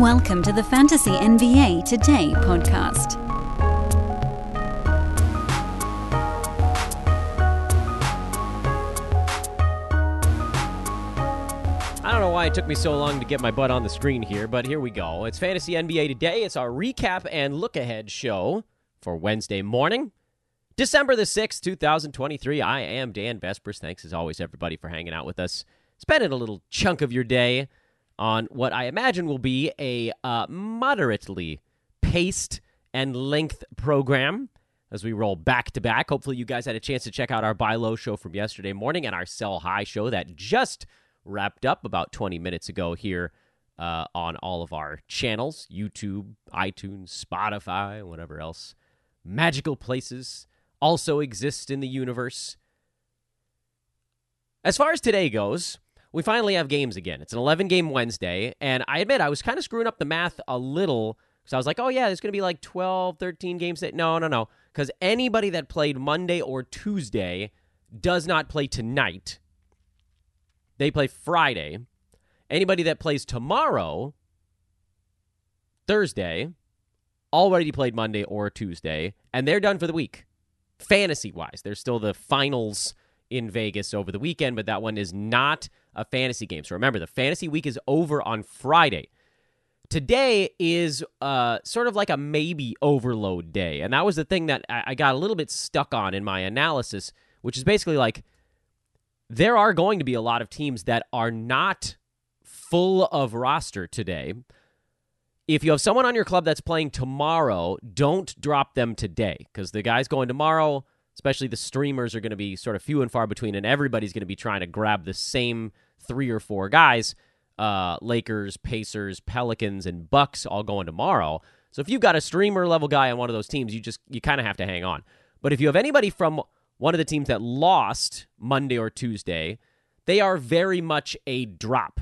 Welcome to the Fantasy NBA Today podcast. I don't know why it took me so long to get my butt on the screen here, but here we go. It's Fantasy NBA Today. It's our recap and look ahead show for Wednesday morning, December the 6th, 2023. I am Dan Besbris. Thanks as always, everybody, for hanging out with us. Spending a little chunk of your day on what I imagine will be a uh, moderately paced and length program as we roll back to back. Hopefully, you guys had a chance to check out our buy low show from yesterday morning and our sell high show that just wrapped up about 20 minutes ago here uh, on all of our channels YouTube, iTunes, Spotify, whatever else. Magical places also exist in the universe. As far as today goes, we finally have games again. It's an 11 game Wednesday, and I admit I was kind of screwing up the math a little because I was like, oh, yeah, there's going to be like 12, 13 games. That... No, no, no. Because anybody that played Monday or Tuesday does not play tonight. They play Friday. Anybody that plays tomorrow, Thursday, already played Monday or Tuesday, and they're done for the week. Fantasy wise, there's still the finals in Vegas over the weekend, but that one is not a fantasy game. So remember, the fantasy week is over on Friday. Today is uh, sort of like a maybe overload day. And that was the thing that I got a little bit stuck on in my analysis, which is basically like there are going to be a lot of teams that are not full of roster today. If you have someone on your club that's playing tomorrow, don't drop them today because the guys going tomorrow, especially the streamers, are going to be sort of few and far between, and everybody's going to be trying to grab the same three or four guys uh, Lakers, Pacers, Pelicans, and Bucks all going tomorrow. So if you've got a streamer level guy on one of those teams, you just you kind of have to hang on. But if you have anybody from one of the teams that lost Monday or Tuesday, they are very much a drop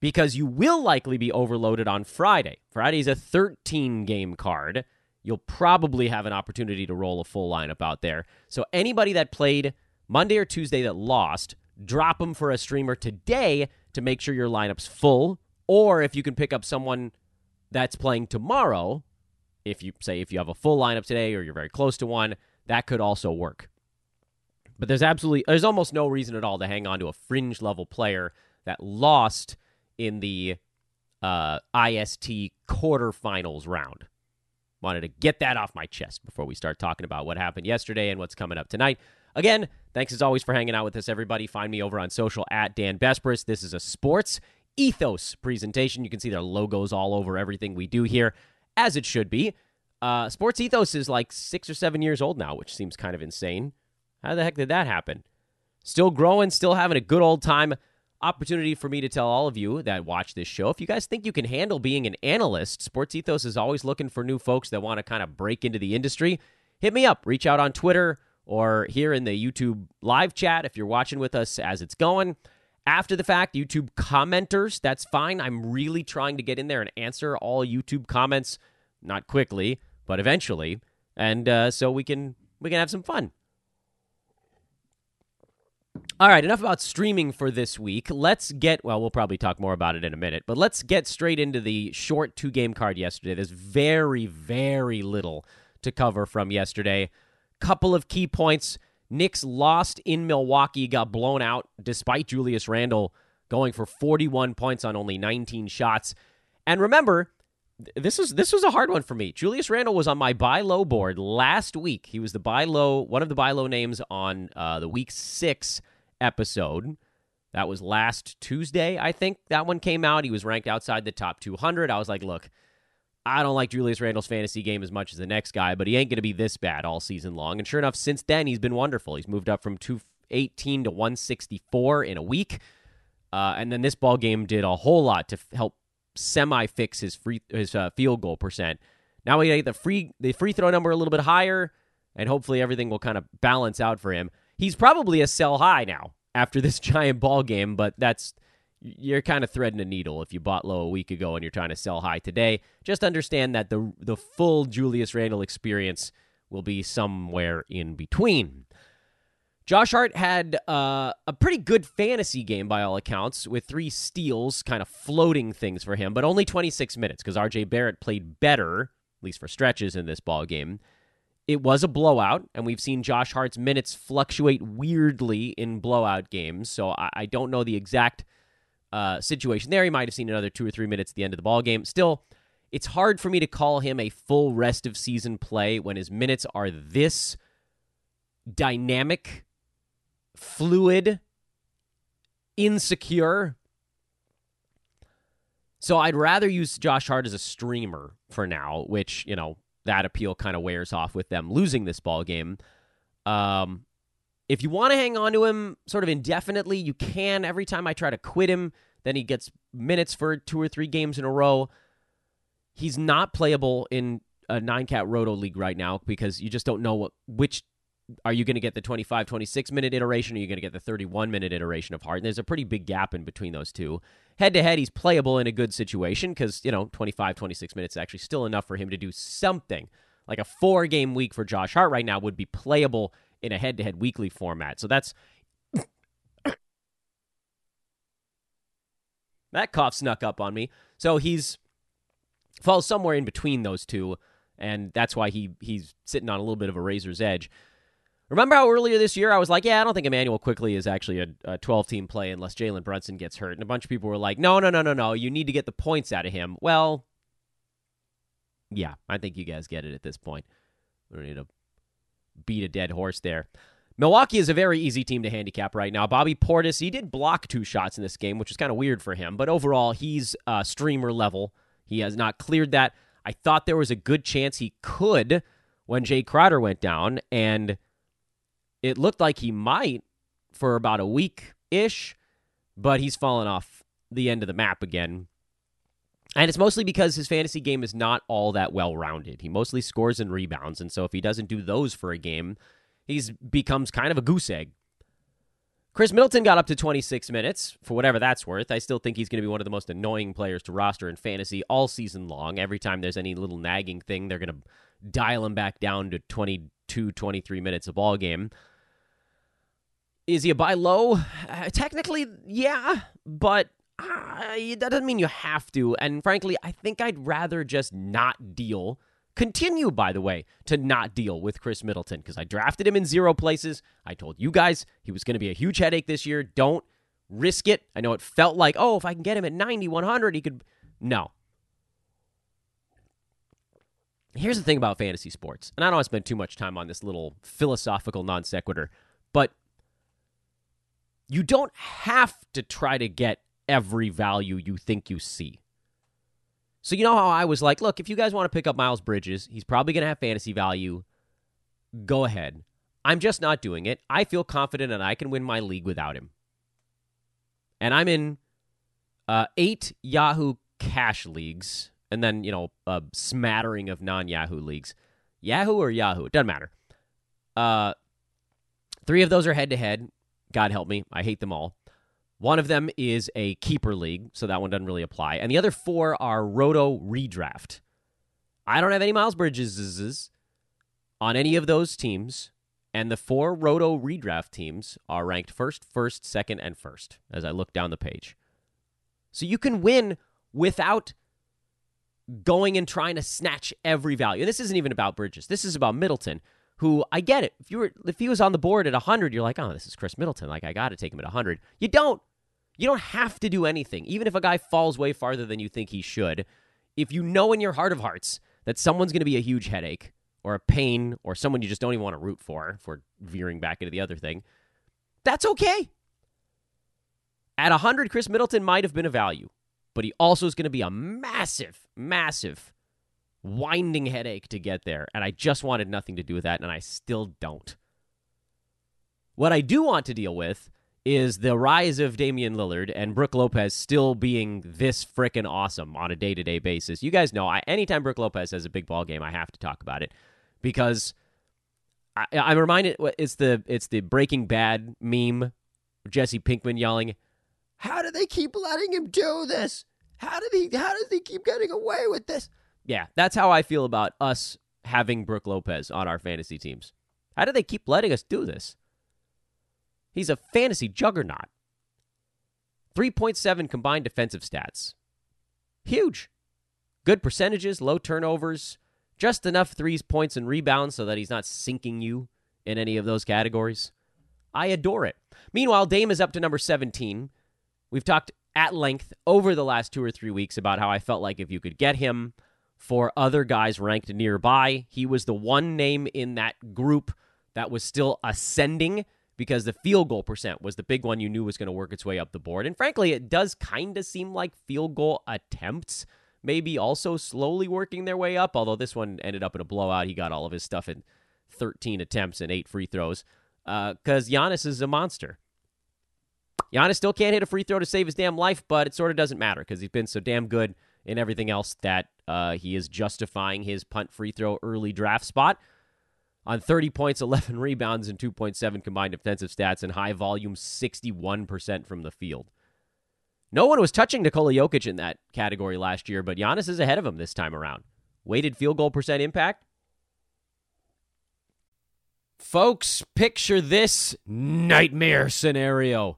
because you will likely be overloaded on Friday. Friday is a 13 game card. You'll probably have an opportunity to roll a full lineup out there. So anybody that played Monday or Tuesday that lost, drop them for a streamer today to make sure your lineup's full. Or if you can pick up someone that's playing tomorrow, if you say if you have a full lineup today or you're very close to one, that could also work. But there's absolutely there's almost no reason at all to hang on to a fringe level player that lost in the uh, IST quarterfinals round. Wanted to get that off my chest before we start talking about what happened yesterday and what's coming up tonight. Again, thanks as always for hanging out with us, everybody. Find me over on social at Dan Besbris. This is a sports ethos presentation. You can see their logos all over everything we do here, as it should be. Uh, sports ethos is like six or seven years old now, which seems kind of insane. How the heck did that happen? Still growing, still having a good old time. Opportunity for me to tell all of you that watch this show if you guys think you can handle being an analyst, Sports Ethos is always looking for new folks that want to kind of break into the industry. Hit me up, reach out on Twitter or here in the YouTube live chat if you're watching with us as it's going. After the fact, YouTube commenters, that's fine. I'm really trying to get in there and answer all YouTube comments, not quickly, but eventually, and uh, so we can we can have some fun. All right, enough about streaming for this week. Let's get, well, we'll probably talk more about it in a minute, but let's get straight into the short two game card yesterday. There's very, very little to cover from yesterday. Couple of key points. Knicks lost in Milwaukee, got blown out despite Julius Randle going for 41 points on only 19 shots. And remember, this was this was a hard one for me. Julius Randle was on my buy low board last week. He was the buy low, one of the buy low names on uh, the week six episode. That was last Tuesday, I think that one came out. He was ranked outside the top 200. I was like, look, I don't like Julius Randle's fantasy game as much as the next guy, but he ain't going to be this bad all season long. And sure enough, since then, he's been wonderful. He's moved up from 218 to 164 in a week. Uh, and then this ball game did a whole lot to f- help semi fix his free his uh, field goal percent. Now we get the free the free throw number a little bit higher, and hopefully everything will kind of balance out for him. He's probably a sell high now after this giant ball game, but that's you're kind of threading a needle if you bought low a week ago and you're trying to sell high today. Just understand that the the full Julius Randle experience will be somewhere in between. Josh Hart had uh, a pretty good fantasy game by all accounts, with three steals, kind of floating things for him, but only 26 minutes because RJ Barrett played better, at least for stretches in this ball game. It was a blowout, and we've seen Josh Hart's minutes fluctuate weirdly in blowout games, so I, I don't know the exact uh, situation there. He might have seen another two or three minutes at the end of the ball game. Still, it's hard for me to call him a full rest of season play when his minutes are this dynamic fluid, insecure. So I'd rather use Josh Hart as a streamer for now, which, you know, that appeal kind of wears off with them losing this ball game. Um, if you want to hang on to him sort of indefinitely, you can. Every time I try to quit him, then he gets minutes for two or three games in a row. He's not playable in a nine cat roto league right now because you just don't know what which are you going to get the 25 26 minute iteration or are you going to get the 31 minute iteration of Hart? And there's a pretty big gap in between those two. Head to head, he's playable in a good situation because, you know, 25 26 minutes is actually still enough for him to do something. Like a four game week for Josh Hart right now would be playable in a head to head weekly format. So that's. that cough snuck up on me. So he's falls somewhere in between those two, and that's why he he's sitting on a little bit of a razor's edge. Remember how earlier this year I was like, yeah, I don't think Immanuel Quickley is actually a 12 team play unless Jalen Brunson gets hurt. And a bunch of people were like, no, no, no, no, no. You need to get the points out of him. Well, yeah, I think you guys get it at this point. We don't need to beat a dead horse there. Milwaukee is a very easy team to handicap right now. Bobby Portis, he did block two shots in this game, which is kind of weird for him. But overall, he's uh, streamer level. He has not cleared that. I thought there was a good chance he could when Jae Crowder went down. And it looked like he might for about a week ish, but he's fallen off the end of the map again. And it's mostly because his fantasy game is not all that well rounded. He mostly scores and rebounds, and so if he doesn't do those for a game, he's becomes kind of a goose egg. Khris Middleton got up to 26 minutes, for whatever that's worth. I still think he's going to be one of the most annoying players to roster in fantasy all season long. Every time there's any little nagging thing, they're going to dial him back down to 22, 23 minutes a ball game. Is he a buy low? Uh, technically, yeah, but uh, that doesn't mean you have to. And frankly, I think I'd rather just not deal. Continue, by the way, to not deal with Khris Middleton because I drafted him in zero places. I told you guys he was going to be a huge headache this year. Don't risk it. I know it felt like, oh, if I can get him at 90, 100, he could. No. Here's the thing about fantasy sports, and I don't want to spend too much time on this little philosophical non sequitur, but you don't have to try to get every value you think you see. So, you know how I was like, look, if you guys want to pick up Miles Bridges, he's probably going to have fantasy value. Go ahead. I'm just not doing it. I feel confident that I can win my league without him. And I'm in uh, eight Yahoo cash leagues, and then, you know, a smattering of non Yahoo leagues. Yahoo or Yahoo, it doesn't matter. Uh, three of those are head to head. God help me, I hate them all. One of them is a keeper league, so that one doesn't really apply. And the other four are roto redraft. I don't have any Miles Bridges on any of those teams, and the four roto redraft teams are ranked first, first, second, and first as I look down the page. So you can win without going and trying to snatch every value. This isn't even about Bridges. This is about Middleton, who I get it. If you were if he was on the board at 100, you're like, "Oh, this is Khris Middleton. Like I got to take him at 100." You don't. You don't have to do anything. Even if a guy falls way farther than you think he should, if you know in your heart of hearts that someone's going to be a huge headache or a pain or someone you just don't even want to root for for veering back into the other thing, that's okay. At 100, Khris Middleton might have been a value, but he also is going to be a massive, massive winding headache to get there. And I just wanted nothing to do with that, and I still don't. What I do want to deal with is the rise of Damian Lillard and Brook Lopez still being this freaking awesome on a day to day basis. You guys know, I, anytime Brook Lopez has a big ball game, I have to talk about it because I, I'm reminded it's the it's the Breaking Bad meme, Jesse Pinkman yelling, "How do they keep letting him do this? How did he? How does he keep getting away with this?" Yeah, that's how I feel about us having Brook Lopez on our fantasy teams. How do they keep letting us do this? He's a fantasy juggernaut. 3.7 combined defensive stats. Huge. Good percentages, low turnovers, just enough threes, points, and rebounds so that he's not sinking you in any of those categories. I adore it. Meanwhile, Dame is up to number 17. We've talked at length over the last two or three weeks about how I felt like if you could get him for other guys ranked nearby, he was the one name in that group that was still ascending because the field goal percent was the big one you knew was going to work its way up the board. And frankly, it does kind of seem like field goal attempts maybe also slowly working their way up, although this one ended up in a blowout. He got all of his stuff in 13 attempts and eight free throws because uh, Giannis is a monster. Giannis still can't hit a free throw to save his damn life, but it sort of doesn't matter because he's been so damn good in everything else that uh, he is justifying his punt free throw early draft spot on 30 points, 11 rebounds, and 2.7 combined defensive stats, and high volume 61% from the field. No one was touching Nikola Jokic in that category last year, but Giannis is ahead of him this time around. Weighted field goal percent impact. Folks, picture this nightmare scenario.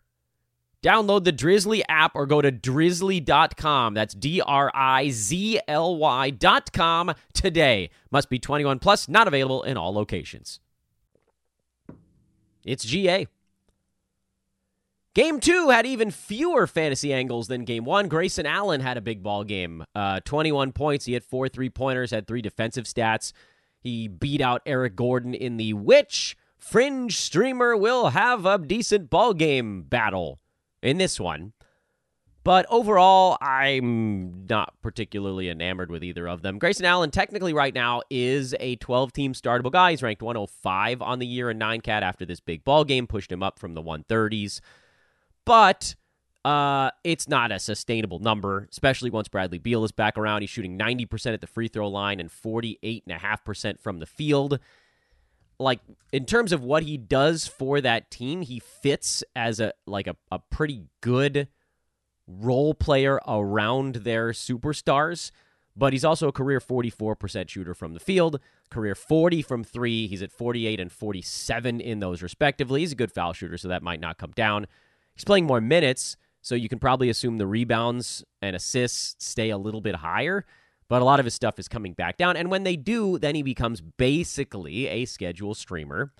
Download the Drizly app or go to drizly.com. That's D R I Z L Y.com today. Must be 21 plus, not available in all locations. It's GA. Game two had even fewer fantasy angles than game one. Grayson Allen had a big ball game. Uh, 21 points. He had four three pointers, had three defensive stats. He beat out Eric Gordon in the which fringe streamer will have a decent ball game battle in this one. But overall, I'm not particularly enamored with either of them. Grayson Allen, technically, right now, is a 12 team startable guy. He's ranked 105 on the year in 9 cat after this big ball game, pushed him up from the 130s but uh, it's not a sustainable number, especially once Bradley Beal is back around. He's shooting 90% at the free throw line and 48.5% from the field. Like in terms of what he does for that team, he fits as a like a, a pretty good role player around their superstars, but he's also a career 44% shooter from the field, career 40 from 3. He's at 48 and 47 in those respectively. He's a good foul shooter, so that might not come down. He's playing more minutes, so you can probably assume the rebounds and assists stay a little bit higher, but a lot of his stuff is coming back down. And when they do, then he becomes basically a schedule streamer.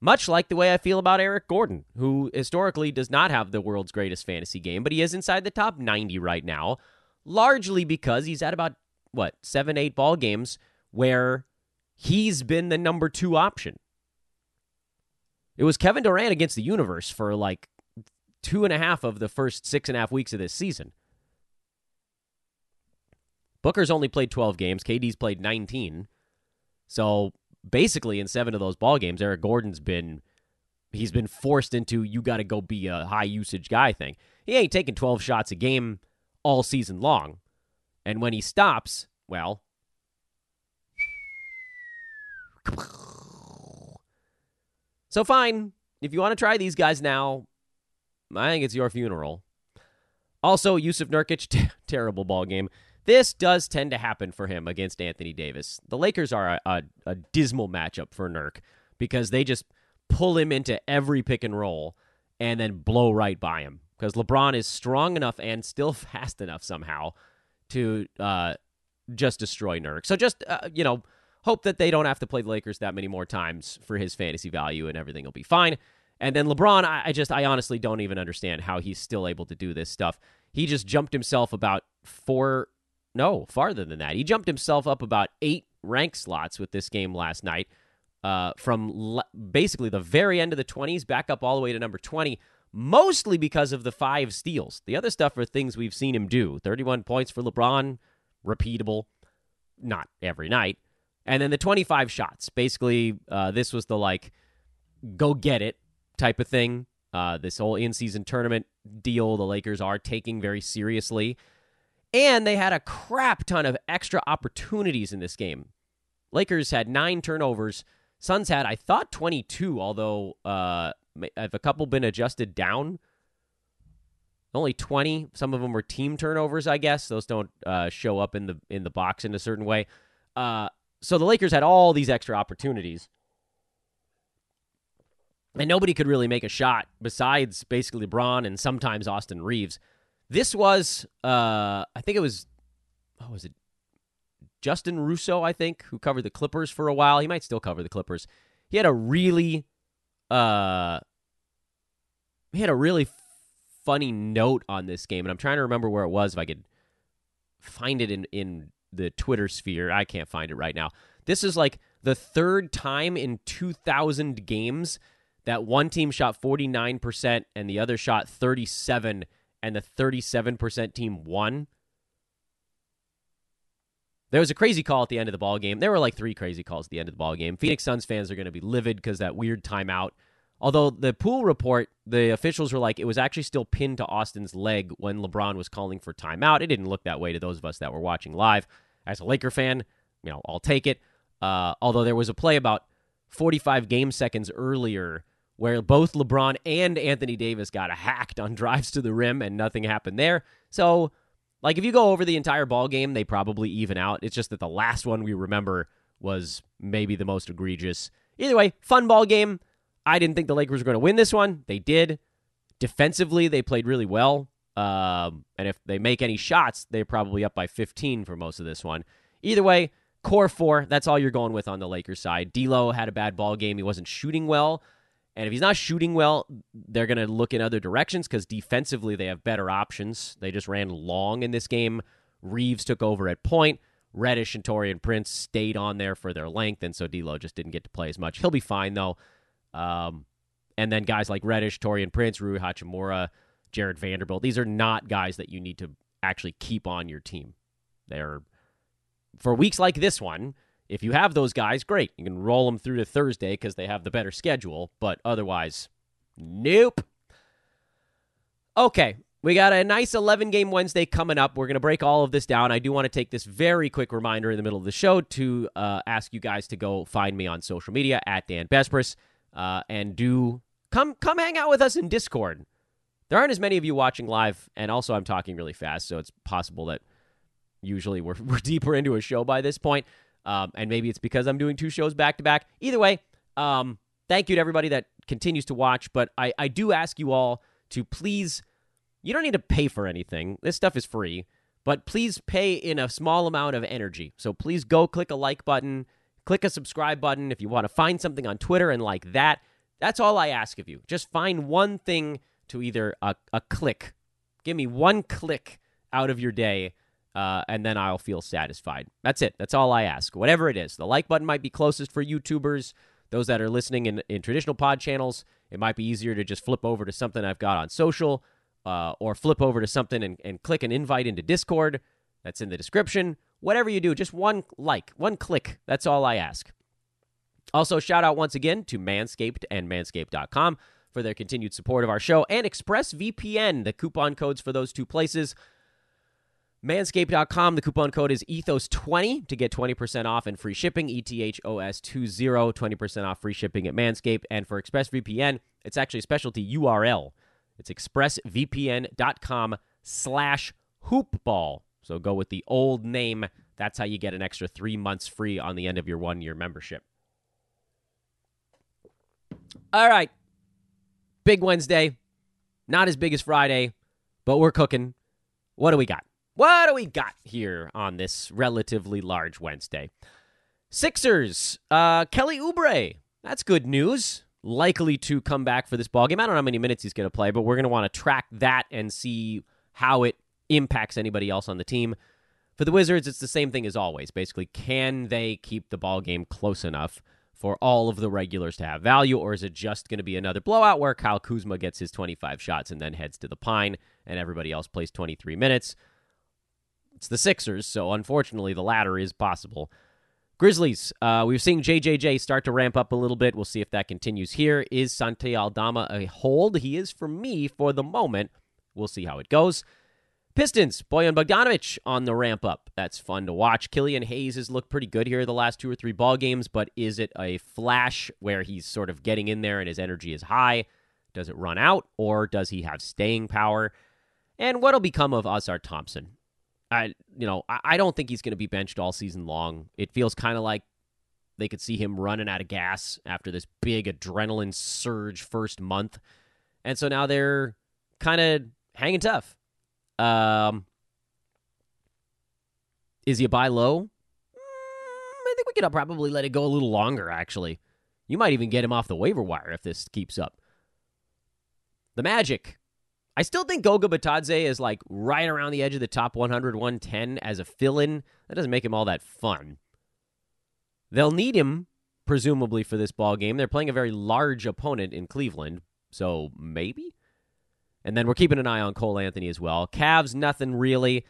Much like the way I feel about Eric Gordon, who historically does not have the world's greatest fantasy game, but he is inside the top 90 right now, largely because he's at about, what, seven, eight ball games where he's been the number two option. It was Kevin Durant against the universe for like two and a half of the first six and a half weeks of this season. Booker's only played 12 games. KD's played 19. So basically, in seven of those ball games, Eric Gordon's been he's been forced into you got to go be a high usage guy thing. He ain't taking 12 shots a game all season long. And when he stops, well, so fine. If you want to try these guys now, I think it's your funeral. Also, Jusuf Nurkic, t- terrible ball game. This does tend to happen for him against Anthony Davis. The Lakers are a, a, a dismal matchup for Nurk because they just pull him into every pick and roll and then blow right by him because LeBron is strong enough and still fast enough somehow to uh, just destroy Nurk. So just uh, you know, hope that they don't have to play the Lakers that many more times for his fantasy value and everything will be fine. And then LeBron, I, I just I honestly don't even understand how he's still able to do this stuff. He just jumped himself about four, no, farther than that. He jumped himself up about eight rank slots with this game last night. Uh, from le- basically the very end of the 20s back up all the way to number 20 mostly because of the five steals. The other stuff are things we've seen him do. 31 points for LeBron, repeatable, not every night. And then the 25 shots. Basically, uh, this was the like, go get it type of thing. Uh, this whole in season tournament deal, the Lakers are taking very seriously. And they had a crap ton of extra opportunities in this game. Lakers had nine turnovers. Suns had, I thought, 22, although uh, have a couple been adjusted down? Only 20. Some of them were team turnovers, I guess. Those don't uh, show up in the in the box in a certain way. Uh, so the Lakers had all these extra opportunities. And nobody could really make a shot besides basically LeBron and sometimes Austin Reaves. This was, uh, I think it was, oh, was it Justin Russo, I think, who covered the Clippers for a while. He might still cover the Clippers. He had a really uh, he had a really funny note on this game, and I'm trying to remember where it was. If I could find it in in the Twitter sphere, I can't find it right now. This is like the third time in 2,000 games that one team shot 49% and the other shot 37 and the 37% team won. There was a crazy call at the end of the ball game. There were like three crazy calls at the end of the ball game. Phoenix Suns fans are going to be livid because that weird timeout. Although the pool report, the officials were like it was actually still pinned to Austin's leg when LeBron was calling for timeout. It didn't look that way to those of us that were watching live. As a Laker fan, you know, I'll take it. Uh, although there was a play about 45 game seconds earlier where both LeBron and Anthony Davis got hacked on drives to the rim and nothing happened there. So like if you go over the entire ball game, they probably even out. It's just that the last one we remember was maybe the most egregious. Either way, fun ball game. I didn't think the Lakers were going to win this one. They did. Defensively, they played really well. Um, and if they make any shots, they're probably up by 15 for most of this one. Either way, core four. That's all you're going with on the Lakers side. D'Lo had a bad ball game. He wasn't shooting well. And if he's not shooting well, they're going to look in other directions because defensively they have better options. They just ran long in this game. Reaves took over at point. Reddish and Taurean Prince stayed on there for their length, and so D'Lo just didn't get to play as much. He'll be fine though. Um, and then guys like Reddish, Taurean Prince, Rui Hachimura, Jarred Vanderbilt. These are not guys that you need to actually keep on your team. They're for weeks like this one if you have those guys, great. You can roll them through to Thursday because they have the better schedule, but otherwise, nope. Okay, we got a nice 11 game Wednesday coming up. We're going to break all of this down. I do want to take this very quick reminder in the middle of the show to uh, ask you guys to go find me on social media at Dan Besbris uh, and do come come hang out with us in Discord. There aren't as many of you watching live, and also I'm talking really fast, so it's possible that usually we're, we're deeper into a show by this point. Um, and maybe it's because I'm doing two shows back to back. Either way, um, thank you to everybody that continues to watch. But I, I do ask you all to please, you don't need to pay for anything. This stuff is free, but please pay in a small amount of energy. So please go click a like button, click a subscribe button if you want to find something on Twitter and like that. That's all I ask of you. Just find one thing to either a, a click. Give me one click out of your day uh, and then I'll feel satisfied. That's it. That's all I ask. Whatever it is. The like button might be closest for YouTubers, those that are listening in, in traditional pod channels. It might be easier to just flip over to something I've got on social uh, or flip over to something and, and click an invite into Discord. That's in the description. Whatever you do, just one like, one click. That's all I ask. Also, shout out once again to Manscaped and manscaped.com for their continued support of our show and ExpressVPN. The coupon codes for those two places Manscaped.com. The coupon code is ethos20 to get 20% off and free shipping. ETHOS20, 20% off free shipping at Manscaped. And for ExpressVPN, it's actually a specialty URL. It's expressvpn.com slash hoopball. So go with the old name. That's how you get an extra three months free on the end of your one year membership. All right. Big Wednesday. Not as big as Friday, but we're cooking. What do we got? What do we got here on this relatively large Wednesday? Sixers, uh, Kelly Oubre. That's good news. Likely to come back for this ball game. I don't know how many minutes he's going to play, but we're going to want to track that and see how it impacts anybody else on the team. For the Wizards, it's the same thing as always. Basically, can they keep the ball game close enough for all of the regulars to have value, or is it just going to be another blowout where Kyle Kuzma gets his 25 shots and then heads to the pine and everybody else plays 23 minutes? It's the Sixers, so unfortunately, the latter is possible. Grizzlies, uh, we're seeing JJJ start to ramp up a little bit. We'll see if that continues here. Is Santi Aldama a hold? He is for me for the moment. We'll see how it goes. Pistons, Bojan Bogdanovic on the ramp up. That's fun to watch. Killian Hayes has looked pretty good here the last two or three ball games, but is it a flash where he's sort of getting in there and his energy is high? Does it run out, or does he have staying power? And what'll become of Ausar Thompson? I, you know, I, I don't think he's going to be benched all season long. It feels kind of like they could see him running out of gas after this big adrenaline surge first month, and so now they're kind of hanging tough. Um, is he a buy low? Mm, I think we could probably let it go a little longer, actually. You might even get him off the waiver wire if this keeps up. The Magic. I still think Goga Bitadze is like right around the edge of the top 100, 110 as a fill in. That doesn't make him all that fun. They'll need him, presumably, for this ball game. They're playing a very large opponent in Cleveland, so maybe? And then we're keeping an eye on Cole Anthony as well. Cavs, nothing really.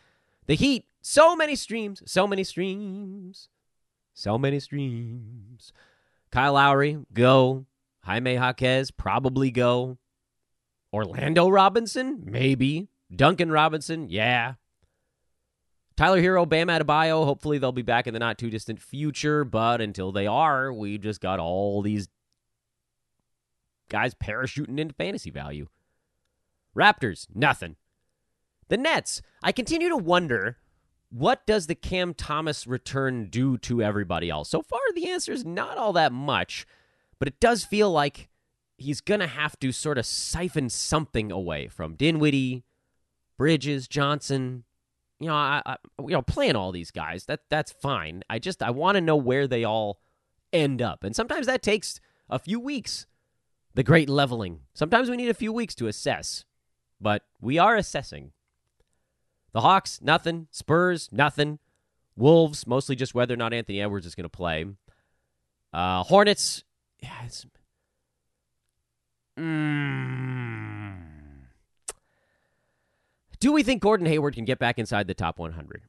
The Heat, so many streams, so many streams, so many streams. Kyle Lowry, go. Jaime Jaquez, probably go. Orlando Robinson, maybe. Duncan Robinson, yeah. Tyler Herro, Bam Adebayo, hopefully they'll be back in the not too distant future, but until they are, we just got all these guys parachuting into fantasy value. Raptors, nothing. The Nets, I continue to wonder what does the Cam Thomas return do to everybody else? So far, the answer is not all that much, but it does feel like he's going to have to sort of siphon something away from Dinwiddie, Bridges, Johnson. You know, I, I you know, playing all these guys that that's fine. I just I want to know where they all end up, and sometimes that takes a few weeks. The great leveling. Sometimes we need a few weeks to assess but we are assessing. The Hawks, nothing. Spurs, nothing. Wolves, mostly just whether or not Anthony Edwards is going to play. Uh, Hornets, yeah, it's. Mm. Do we think Gordon Hayward can get back inside the top 100?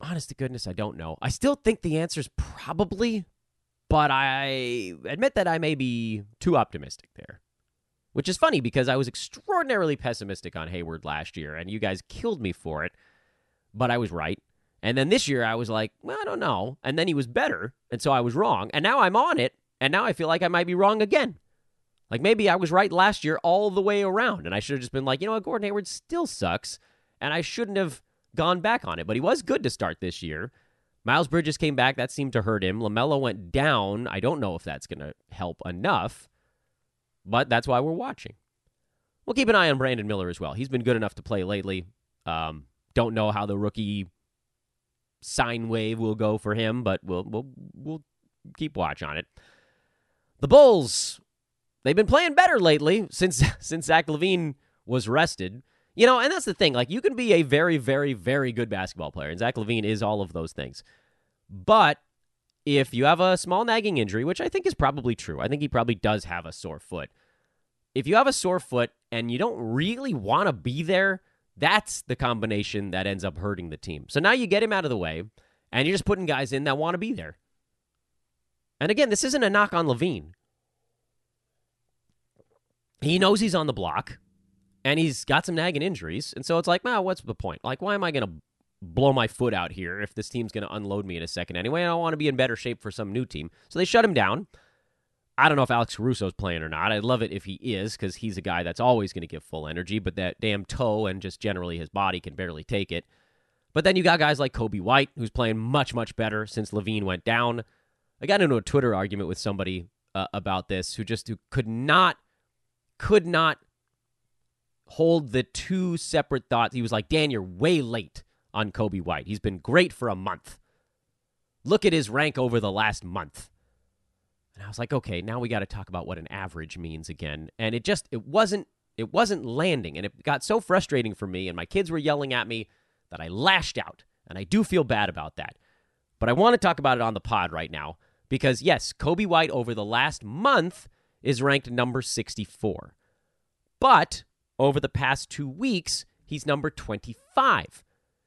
Honest to goodness, I don't know. I still think the answer is probably, but I admit that I may be too optimistic there which is funny because I was extraordinarily pessimistic on Hayward last year, and you guys killed me for it, but I was right. And then this year I was like, well, I don't know. And then he was better, and so I was wrong. And now I'm on it, and now I feel like I might be wrong again. Like maybe I was right last year all the way around, and I should have just been like, you know what, Gordon Hayward still sucks, and I shouldn't have gone back on it. But he was good to start this year. Miles Bridges came back. That seemed to hurt him. LaMelo went down. I don't know if that's going to help enough but that's why we're watching. We'll keep an eye on Brandon Miller as well. He's been good enough to play lately. Um, don't know how the rookie sine wave will go for him, but we'll we'll we'll keep watch on it. The Bulls, they've been playing better lately since since Zach LaVine was rested. You know, and that's the thing. Like, you can be a very, very, very good basketball player, and Zach LaVine is all of those things. But if you have a small nagging injury, which I think is probably true, I think he probably does have a sore foot. If you have a sore foot and you don't really want to be there, that's the combination that ends up hurting the team. So now you get him out of the way, and you're just putting guys in that want to be there. And again, this isn't a knock on LaVine. He knows he's on the block, and he's got some nagging injuries, and so it's like, well, what's the point? Like, why am I going to blow my foot out here if this team's going to unload me in a second anyway. I want to be in better shape for some new team. So they shut him down. I don't know if Alex Caruso's playing or not. I'd love it if he is because he's a guy that's always going to give full energy, but that damn toe and just generally his body can barely take it. But then you got guys like Coby White, who's playing much, much better since LaVine went down. I got into a Twitter argument with somebody uh, about this who just who could not, could not hold the two separate thoughts. He was like, Dan, you're way late on Coby White. He's been great for a month. Look at his rank over the last month. And I was like, okay, now we got to talk about what an average means again. And it just it wasn't it wasn't landing and it got so frustrating for me and my kids were yelling at me that I lashed out. And I do feel bad about that. But I want to talk about it on the pod right now because yes, Coby White over the last month is ranked number 64. But over the past 2 weeks, he's number 25.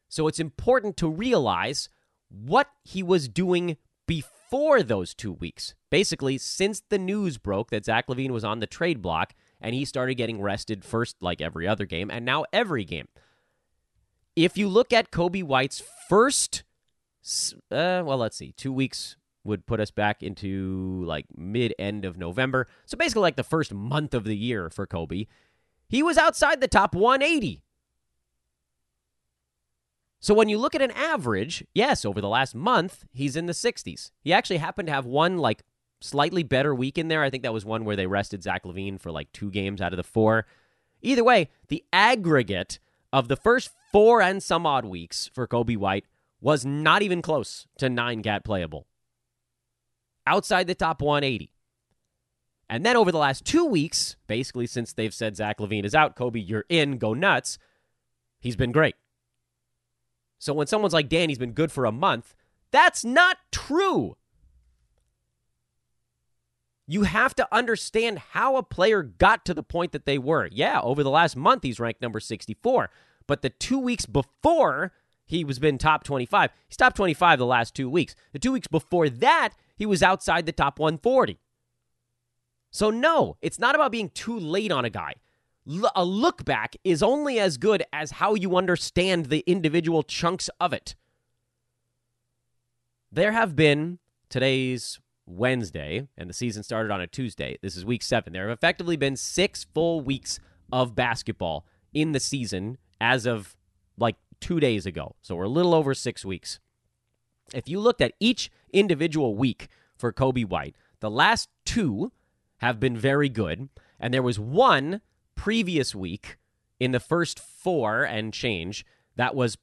So it's important to realize what he was doing before those two weeks. Basically, since the news broke that Zach LaVine was on the trade block and he started getting rested first, like every other game, and now every game. If you look at Coby White's first, uh, well, let's see, two weeks would put us back into like mid end of November. So basically, like the first month of the year for Coby. he was outside the top 180 so when you look at an average, yes, over the last month, he's in the 60s. He actually happened to have one like slightly better week in there. I think that was one where they rested Zach LaVine for like two games out of the four. Either way, the aggregate of the first four and some odd weeks for Coby White was not even close to nine cat playable. Outside the top 180. And then over the last two weeks, basically since they've said Zach LaVine is out, Coby, you're in, go nuts, he's been great. So when someone's like, Danny, he's been good for a month, that's not true. You have to understand how a player got to the point that they were. Yeah, over the last month, he's ranked number 64. But the two weeks before, he was been top 25. He's top 25 the last two weeks. The two weeks before that, he was outside the top 140. So, no, it's not about being too late on a guy a look back is only as good as how you understand the individual chunks of it. There have been today's Wednesday, and the season started on a Tuesday. This is week seven. There have effectively been six full weeks of basketball in the season as of like two days ago. So we're a little over six weeks. If you looked at each individual week for Coby White, the last two have been very good, and there was one previous week in the first four and change that was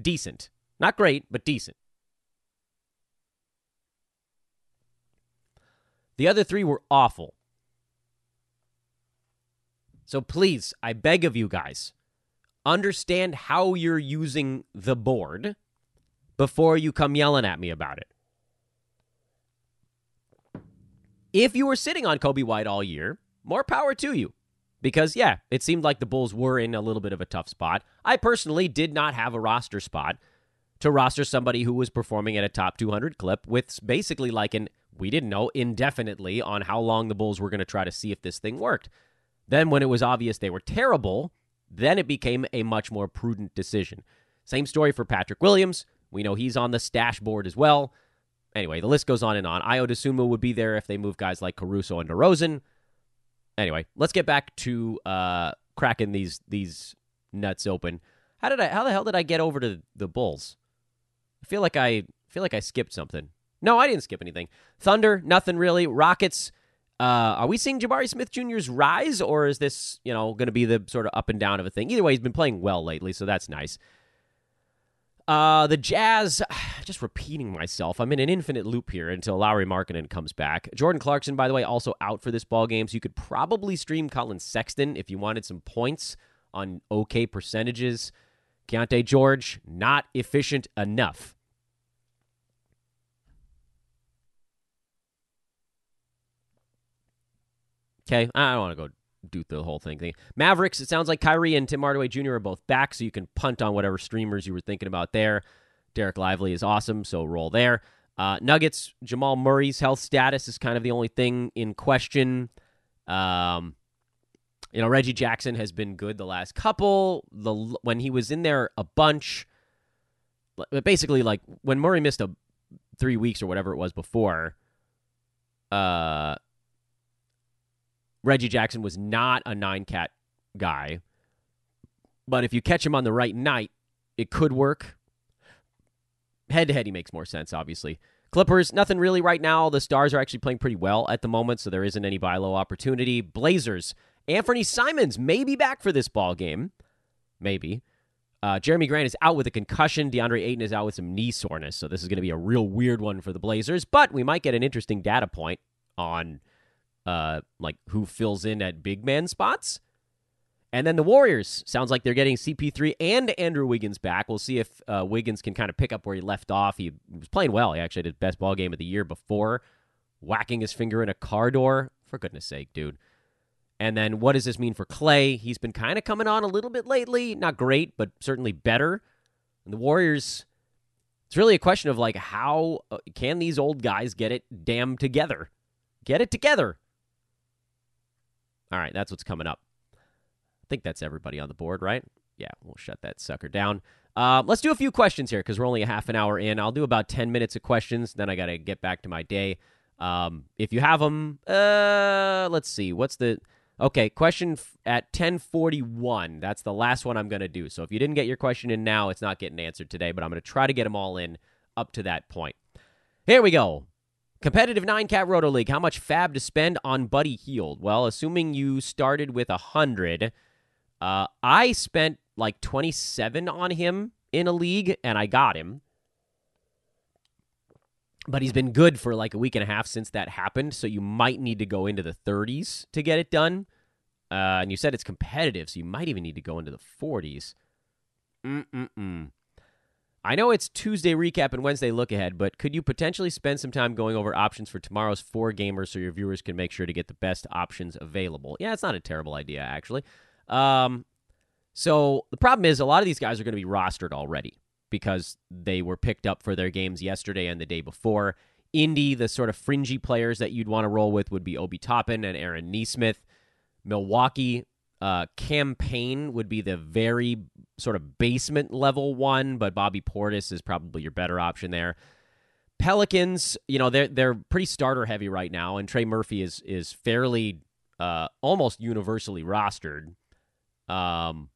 decent. Not great, but decent. The other three were awful. So please, I beg of you guys, understand how you're using the board before you come yelling at me about it. If you were sitting on Coby White all year, more power to you because, yeah, it seemed like the Bulls were in a little bit of a tough spot. I personally did not have a roster spot to roster somebody who was performing at a top 200 clip with basically like an, we didn't know, indefinitely on how long the Bulls were going to try to see if this thing worked. Then, when it was obvious they were terrible, then it became a much more prudent decision. Same story for Patrick Williams. We know he's on the stash board as well. Anyway, the list goes on and on. Ayo Dosunmu would be there if they move guys like Caruso and DeRozan anyway, let's get back to uh, cracking these these nuts open. How did I? How the hell did I get over to the Bulls? I feel like I feel like I skipped something. No, I didn't skip anything. Thunder, nothing really. Rockets. Uh, are we seeing Jabari Smith Jr.'s rise, or is this you know going to be the sort of up and down of a thing? Either way, he's been playing well lately, so that's nice. Uh, the Jazz, just repeating myself. I'm in an infinite loop here until Lauri Markkanen comes back. Jordan Clarkson, by the way, also out for this ball game, so you could probably stream Collin Sexton if you wanted some points on okay percentages. Keyonte George, not efficient enough. Okay, I don't want to go do the whole thing. thing. Mavericks, it sounds like Kyrie and Tim Hardaway Jr. are both back, so you can punt on whatever streamers you were thinking about there. Dereck Lively is awesome, so roll there. Uh, Nuggets, Jamal Murray's health status is kind of the only thing in question. Um, you know, Reggie Jackson has been good the last couple. The when he was in there a bunch, basically like when Murray missed a three weeks or whatever it was before. Uh, Reggie Jackson was not a nine cat guy, but if you catch him on the right night, it could work. Head to head, he makes more sense, obviously. Clippers, nothing really right now. The Stars are actually playing pretty well at the moment, so there isn't any buy low opportunity. Blazers, Anfernee Simons may be back for this ball game. Maybe. Uh, Jerami Grant is out with a concussion. DeAndre Ayton is out with some knee soreness. So this is going to be a real weird one for the Blazers. But we might get an interesting data point on uh, like who fills in at big man spots. And then the Warriors sounds like they're getting CP3 and Andrew Wiggins back. We'll see if uh, Wiggins can kind of pick up where he left off. He was playing well. He actually his best ball game of the year before, whacking his finger in a car door. For goodness sake, dude. And then what does this mean for Klay? He's been kind of coming on a little bit lately. Not great, but certainly better. And the Warriors, it's really a question of like how uh, can these old guys get it damn together? Get it together. All right, that's what's coming up. I think that's everybody on the board, right? Yeah, we'll shut that sucker down. Uh, let's do a few questions here because we're only a half an hour in. I'll do about 10 minutes of questions, then I got to get back to my day. Um, if you have them, uh, let's see. What's the. Okay, question f- at 1041. That's the last one I'm going to do. So if you didn't get your question in now, it's not getting answered today, but I'm going to try to get them all in up to that point. Here we go. Competitive 9 cat roto league. How much fab to spend on Buddy Hield? Well, assuming you started with a 100, uh, I spent like 27 on him in a league and I got him. But he's been good for like a week and a half since that happened, so you might need to go into the 30s to get it done. Uh, and you said it's competitive, so you might even need to go into the 40s. Mm-mm-mm. I know it's Tuesday recap and Wednesday look ahead, but could you potentially spend some time going over options for tomorrow's four gamers so your viewers can make sure to get the best options available? Yeah, it's not a terrible idea, actually. Um, so the problem is a lot of these guys are going to be rostered already because they were picked up for their games yesterday and the day before. Indy, the sort of fringy players that you'd want to roll with would be Obi Toppin and Aaron Nesmith. Milwaukee, uh, Cam Payne would be the very sort of basement level one, but Bobby Portis is probably your better option there. Pelicans, you know, they're they're pretty starter heavy right now, and Trey Murphy is is fairly uh, almost universally rostered. Um,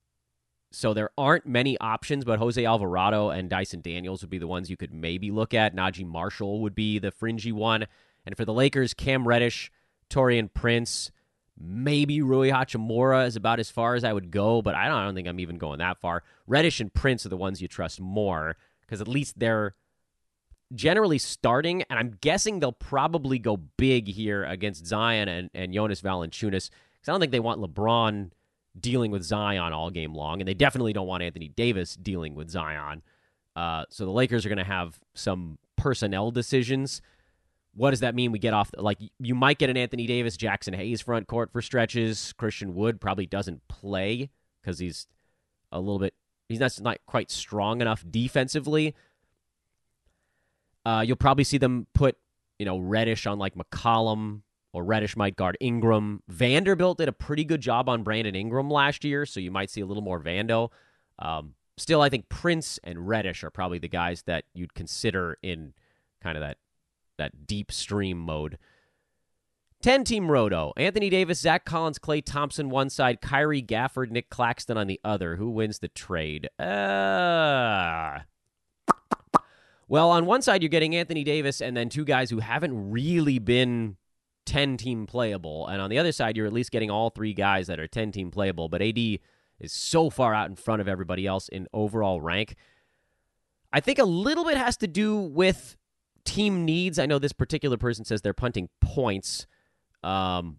so there aren't many options, but Jose Alvarado and Dyson Daniels would be the ones you could maybe look at. Naji Marshall would be the fringy one, and for the Lakers, Cam Reddish, Taurean Prince. Maybe Rui Hachimura is about as far as I would go, but I don't, I don't think I'm even going that far. Reddish and Prince are the ones you trust more because at least they're generally starting, and I'm guessing they'll probably go big here against Zion and, and Jonas Valanciunas because I don't think they want LeBron dealing with Zion all game long, and they definitely don't want Anthony Davis dealing with Zion. Uh, so the Lakers are going to have some personnel decisions what does that mean? We get off like you might get an Anthony Davis, Jaxson Hayes front court for stretches. Christian Wood probably doesn't play because he's a little bit he's not not quite strong enough defensively. Uh, you'll probably see them put you know Reddish on like McCollum or Reddish might guard Ingram. Vanderbilt did a pretty good job on Brandon Ingram last year, so you might see a little more Vando. Um, still, I think Prince and Reddish are probably the guys that you'd consider in kind of that that deep stream mode. 10 team roto. Anthony Davis, Zach Collins, Klay Thompson one side, Kyrie Gafford, Nick Claxton on the other. Who wins the trade? Uh Well, on one side you're getting Anthony Davis and then two guys who haven't really been 10 team playable, and on the other side you're at least getting all three guys that are 10 team playable, but AD is so far out in front of everybody else in overall rank. I think a little bit has to do with team needs. I know this particular person says they're punting points. Um,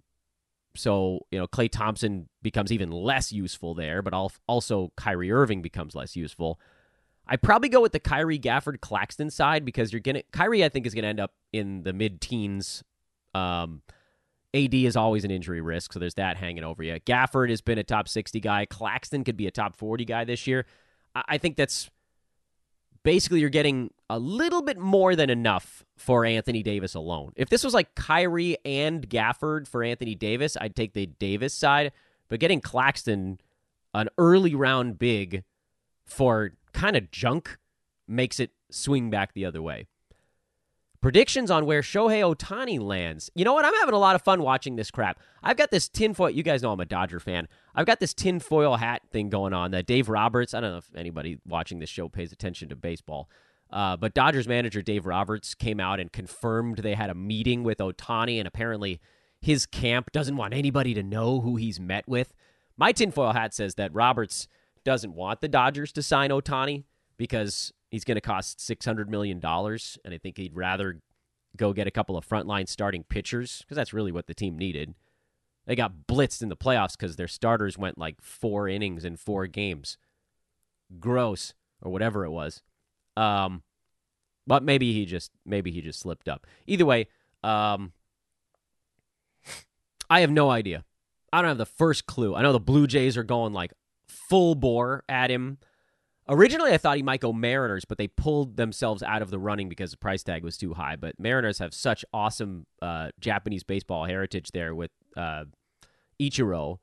so, you know, Klay Thompson becomes even less useful there, but also Kyrie Irving becomes less useful. I'd probably go with the Kyrie Gafford Claxton side because you're gonna Kyrie I think is gonna end up in the mid teens. Um, AD is always an injury risk, so there's that hanging over you. Gafford has been a top 60 guy. Claxton could be a top 40 guy this year. I, I think that's basically you're getting a little bit more than enough for Anthony Davis alone. If this was like Kyrie and Gafford for Anthony Davis, I'd take the Davis side. But getting Claxton, an early round big for kind of junk, makes it swing back the other way. Predictions on where Shohei Ohtani lands. You know what? I'm having a lot of fun watching this crap. I've got this tinfoil. You guys know I'm a Dodger fan. I've got this tinfoil hat thing going on that Dave Roberts, I don't know if anybody watching this show pays attention to baseball, uh, but Dodgers manager Dave Roberts came out and confirmed they had a meeting with Ohtani, and apparently his camp doesn't want anybody to know who he's met with. My tinfoil hat says that Roberts doesn't want the Dodgers to sign Ohtani because he's going to cost $600 million. And I think he'd rather go get a couple of frontline starting pitchers because that's really what the team needed. They got blitzed in the playoffs because their starters went like four innings in four games. Gross, or whatever it was. Um, but maybe he just maybe he just slipped up. Either way, um, I have no idea. I don't have the first clue. I know the Blue Jays are going like full bore at him. Originally, I thought he might go Mariners, but they pulled themselves out of the running because the price tag was too high. But Mariners have such awesome uh, Japanese baseball heritage there with uh, Ichiro.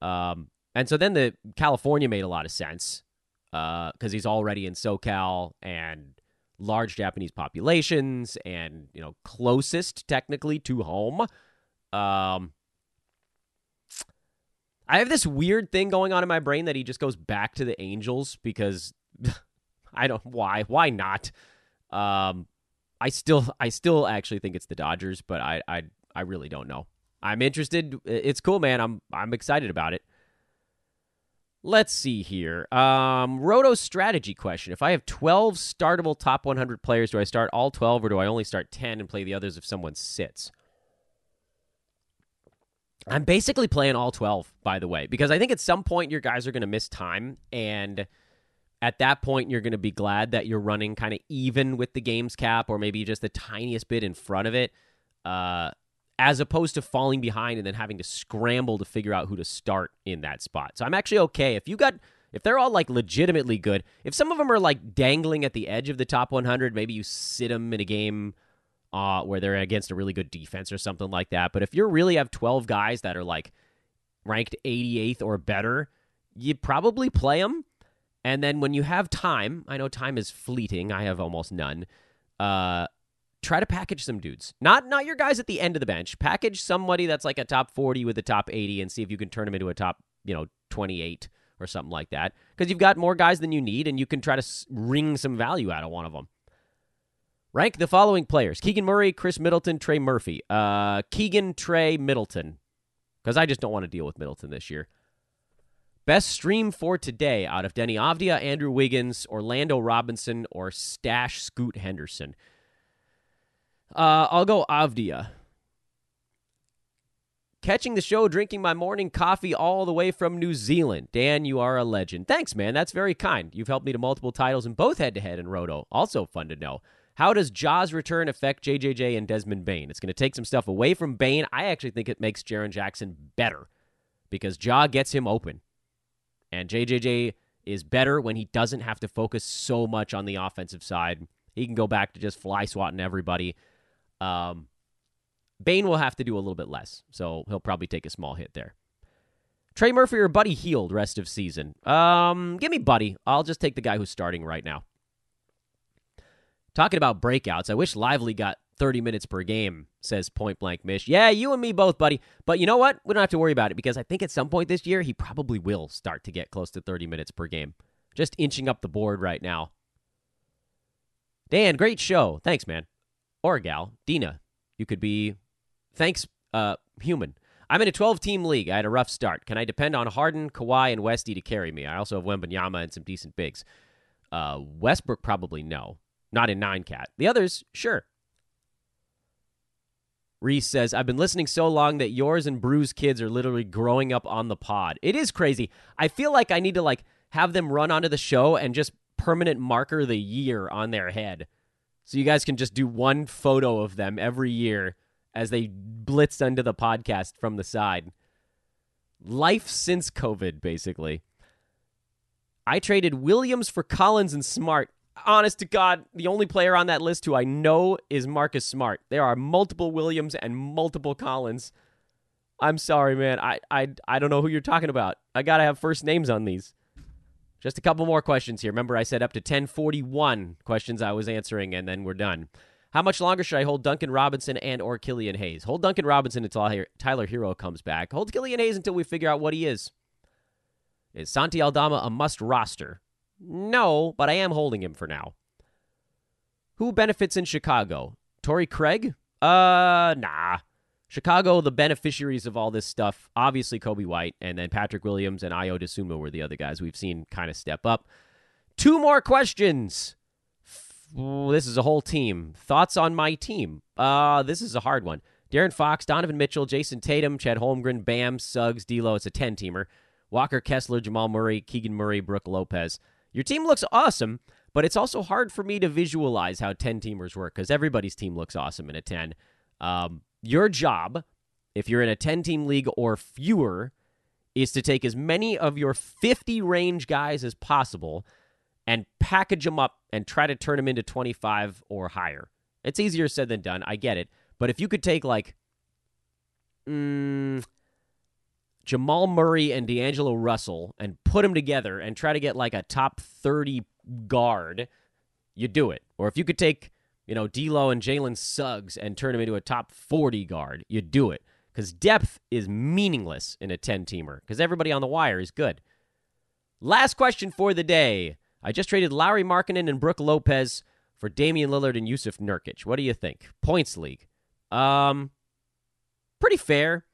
Um, and so then the California made a lot of sense because uh, he's already in SoCal and large Japanese populations and, you know, closest technically to home. Um, I have this weird thing going on in my brain that he just goes back to the Angels because I don't why why not. Um, I still I still actually think it's the Dodgers, but I I I really don't know. I'm interested. It's cool, man. I'm I'm excited about it. Let's see here. Um, Roto strategy question. If I have 12 startable top 100 players, do I start all 12 or do I only start 10 and play the others if someone sits? I'm basically playing all 12, by the way, because I think at some point your guys are going to miss time. And at that point, you're going to be glad that you're running kind of even with the games cap or maybe just the tiniest bit in front of it, uh, as opposed to falling behind and then having to scramble to figure out who to start in that spot. So I'm actually okay. If you got. If they're all like legitimately good, if some of them are like dangling at the edge of the top 100, maybe you sit them in a game uh, where they're against a really good defense or something like that. But if you really have 12 guys that are like ranked 88th or better, you probably play them. And then when you have time, I know time is fleeting. I have almost none. Uh, try to package some dudes. Not not your guys at the end of the bench. Package somebody that's like a top 40 with a top 80 and see if you can turn them into a top, you know, 28 or something like that. Because you've got more guys than you need, and you can try to wring some value out of one of them. Rank the following players Keegan Murray, Khris Middleton, Trey Murphy. Uh, Keegan, Trey, Middleton. Because I just don't want to deal with Middleton this year. Best stream for today out of Deni Avdija, Andrew Wiggins, Orlando Robinson, or Stash Scoot Henderson. Uh, I'll go Avdija. Catching the show, drinking my morning coffee all the way from New Zealand. Dan, you are a legend. Thanks, man. That's very kind. You've helped me to multiple titles in both head to head and Roto. Also fun to know. How does Ja's return affect JJJ and Desmond Bane? It's going to take some stuff away from Bain. I actually think it makes Jaren Jackson better because Ja gets him open. And JJJ is better when he doesn't have to focus so much on the offensive side. He can go back to just fly swatting everybody. Um, Bane will have to do a little bit less, so he'll probably take a small hit there. Trey Murphy or Buddy Hield rest of season? Um, give me Buddy. I'll just take the guy who's starting right now. Talking about breakouts, I wish Lively got 30 minutes per game, says Point Blank Mish. Yeah, you and me both, buddy. But you know what? We don't have to worry about it because I think at some point this year, he probably will start to get close to 30 minutes per game. Just inching up the board right now. Dan, great show. Thanks, man. Or gal. Dina, you could be. Thanks, uh, human. I'm in a 12 team league. I had a rough start. Can I depend on Harden, Kawhi, and Westy to carry me? I also have Wembanyama and some decent bigs. Uh, Westbrook, probably no. Not in nine cat. The others, sure. Reese says, I've been listening so long that yours and Bru's kids are literally growing up on the pod. It is crazy. I feel like I need to like have them run onto the show and just permanent marker the year on their head. So you guys can just do one photo of them every year as they blitz into the podcast from the side. Life since COVID, basically. I traded Williams for Collins and Smart honest to God, the only player on that list who I know is Marcus Smart. There are multiple Williams and multiple Collins. I'm sorry, man. I I I don't know who you're talking about. I gotta have first names on these. Just a couple more questions here. Remember, I said up to 1041 questions I was answering, and then we're done. How much longer should I hold Duncan Robinson and or Killian Hayes? Hold Duncan Robinson until Tyler Herro comes back. Hold Killian Hayes until we figure out what he is. Is Santi Aldama a must roster? No, but I am holding him for now. Who benefits in Chicago? Torrey Craig? Uh, nah. Chicago, the beneficiaries of all this stuff, obviously Coby White, and then Patrick Williams and Ayo Dosunmu were the other guys we've seen kind of step up. Two more questions. This is a whole team. Thoughts on my team? Uh, this is a hard one. De'Aaron Fox, Donovan Mitchell, Jayson Tatum, Chet Holmgren, Bam, Suggs, D'Lo. It's a 10-teamer. Walker Kessler, Jamal Murray, Keegan Murray, Brook Lopez. Your team looks awesome, but it's also hard for me to visualize how 10-teamers work because everybody's team looks awesome in a 10. Um, your job, if you're in a 10 team league or fewer, is to take as many of your 50 range guys as possible and package them up and try to turn them into 25 or higher. It's easier said than done. I get it. But if you could take like mm, Jamal Murray and D'Angelo Russell and put them together and try to get like a top 30 guard, you do it. Or if you could take you know, D'Lo and Jalen Suggs and turn him into a top 40 guard, you do it. Because depth is meaningless in a 10 teamer, because everybody on the wire is good. Last question for the day. I just traded Lauri Markkanen and Brook Lopez for Damian Lillard and Jusuf Nurkic. What do you think? Points league. Um, pretty fair.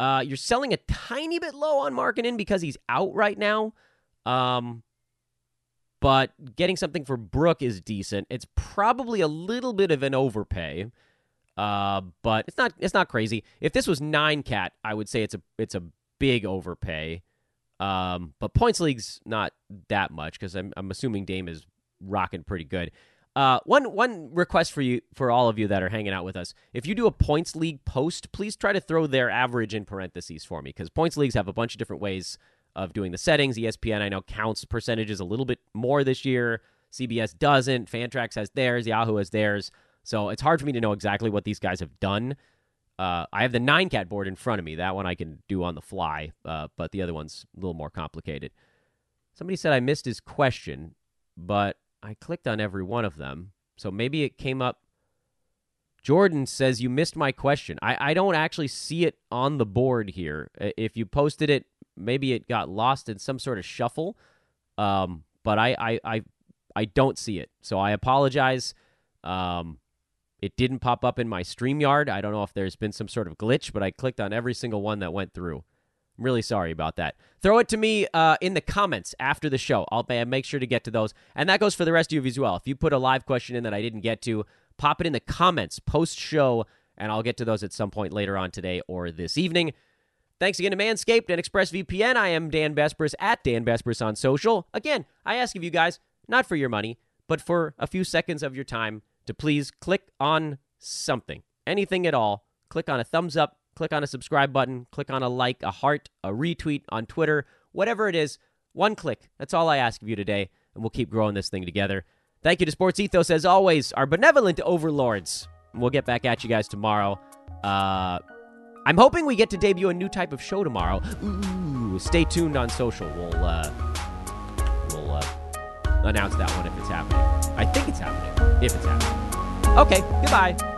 Uh, you're selling a tiny bit low on Markkanen because he's out right now. Um, but getting something for Brook is decent. It's probably a little bit of an overpay, uh, but it's not it's not crazy. If this was nine cat, I would say it's a it's a big overpay. Um, but points league's not that much because I'm I'm assuming Dame is rocking pretty good. Uh, one one request for you for all of you that are hanging out with us: if you do a points league post, please try to throw their average in parentheses for me because points leagues have a bunch of different ways of doing the settings. ESPN, I know, counts percentages a little bit more this year. CBS doesn't. Fantrax has theirs. Yahoo has theirs. So it's hard for me to know exactly what these guys have done. Uh, I have the nine cat board in front of me. That one I can do on the fly, uh, but the other one's a little more complicated. Somebody said I missed his question, but I clicked on every one of them. So maybe it came up. Jordan says you missed my question. I, I don't actually see it on the board here. If you posted it maybe it got lost in some sort of shuffle. Um, but I, I, I, I don't see it. So I apologize. Um, it didn't pop up in my StreamYard. I don't know if there's been some sort of glitch, but I clicked on every single one that went through. I'm really sorry about that. Throw it to me uh, in the comments after the show. I'll make sure to get to those. And that goes for the rest of you as well. If you put a live question in that I didn't get to, pop it in the comments post show, and I'll get to those at some point later on today or this evening. Thanks again to Manscaped and ExpressVPN. I am Dan Besbris at Dan Besbris on social. Again, I ask of you guys, not for your money, but for a few seconds of your time to please click on something, anything at all. Click on a thumbs up, click on a subscribe button, click on a like, a heart, a retweet on Twitter, whatever it is. One click. That's all I ask of you today, and we'll keep growing this thing together. Thank you to Sports Ethos, as always, our benevolent overlords. We'll get back at you guys tomorrow. Uh, I'm hoping we get to debut a new type of show tomorrow. Ooh, stay tuned on social. We'll uh, we'll uh, announce that one if it's happening. I think it's happening. If it's happening. Okay. Goodbye.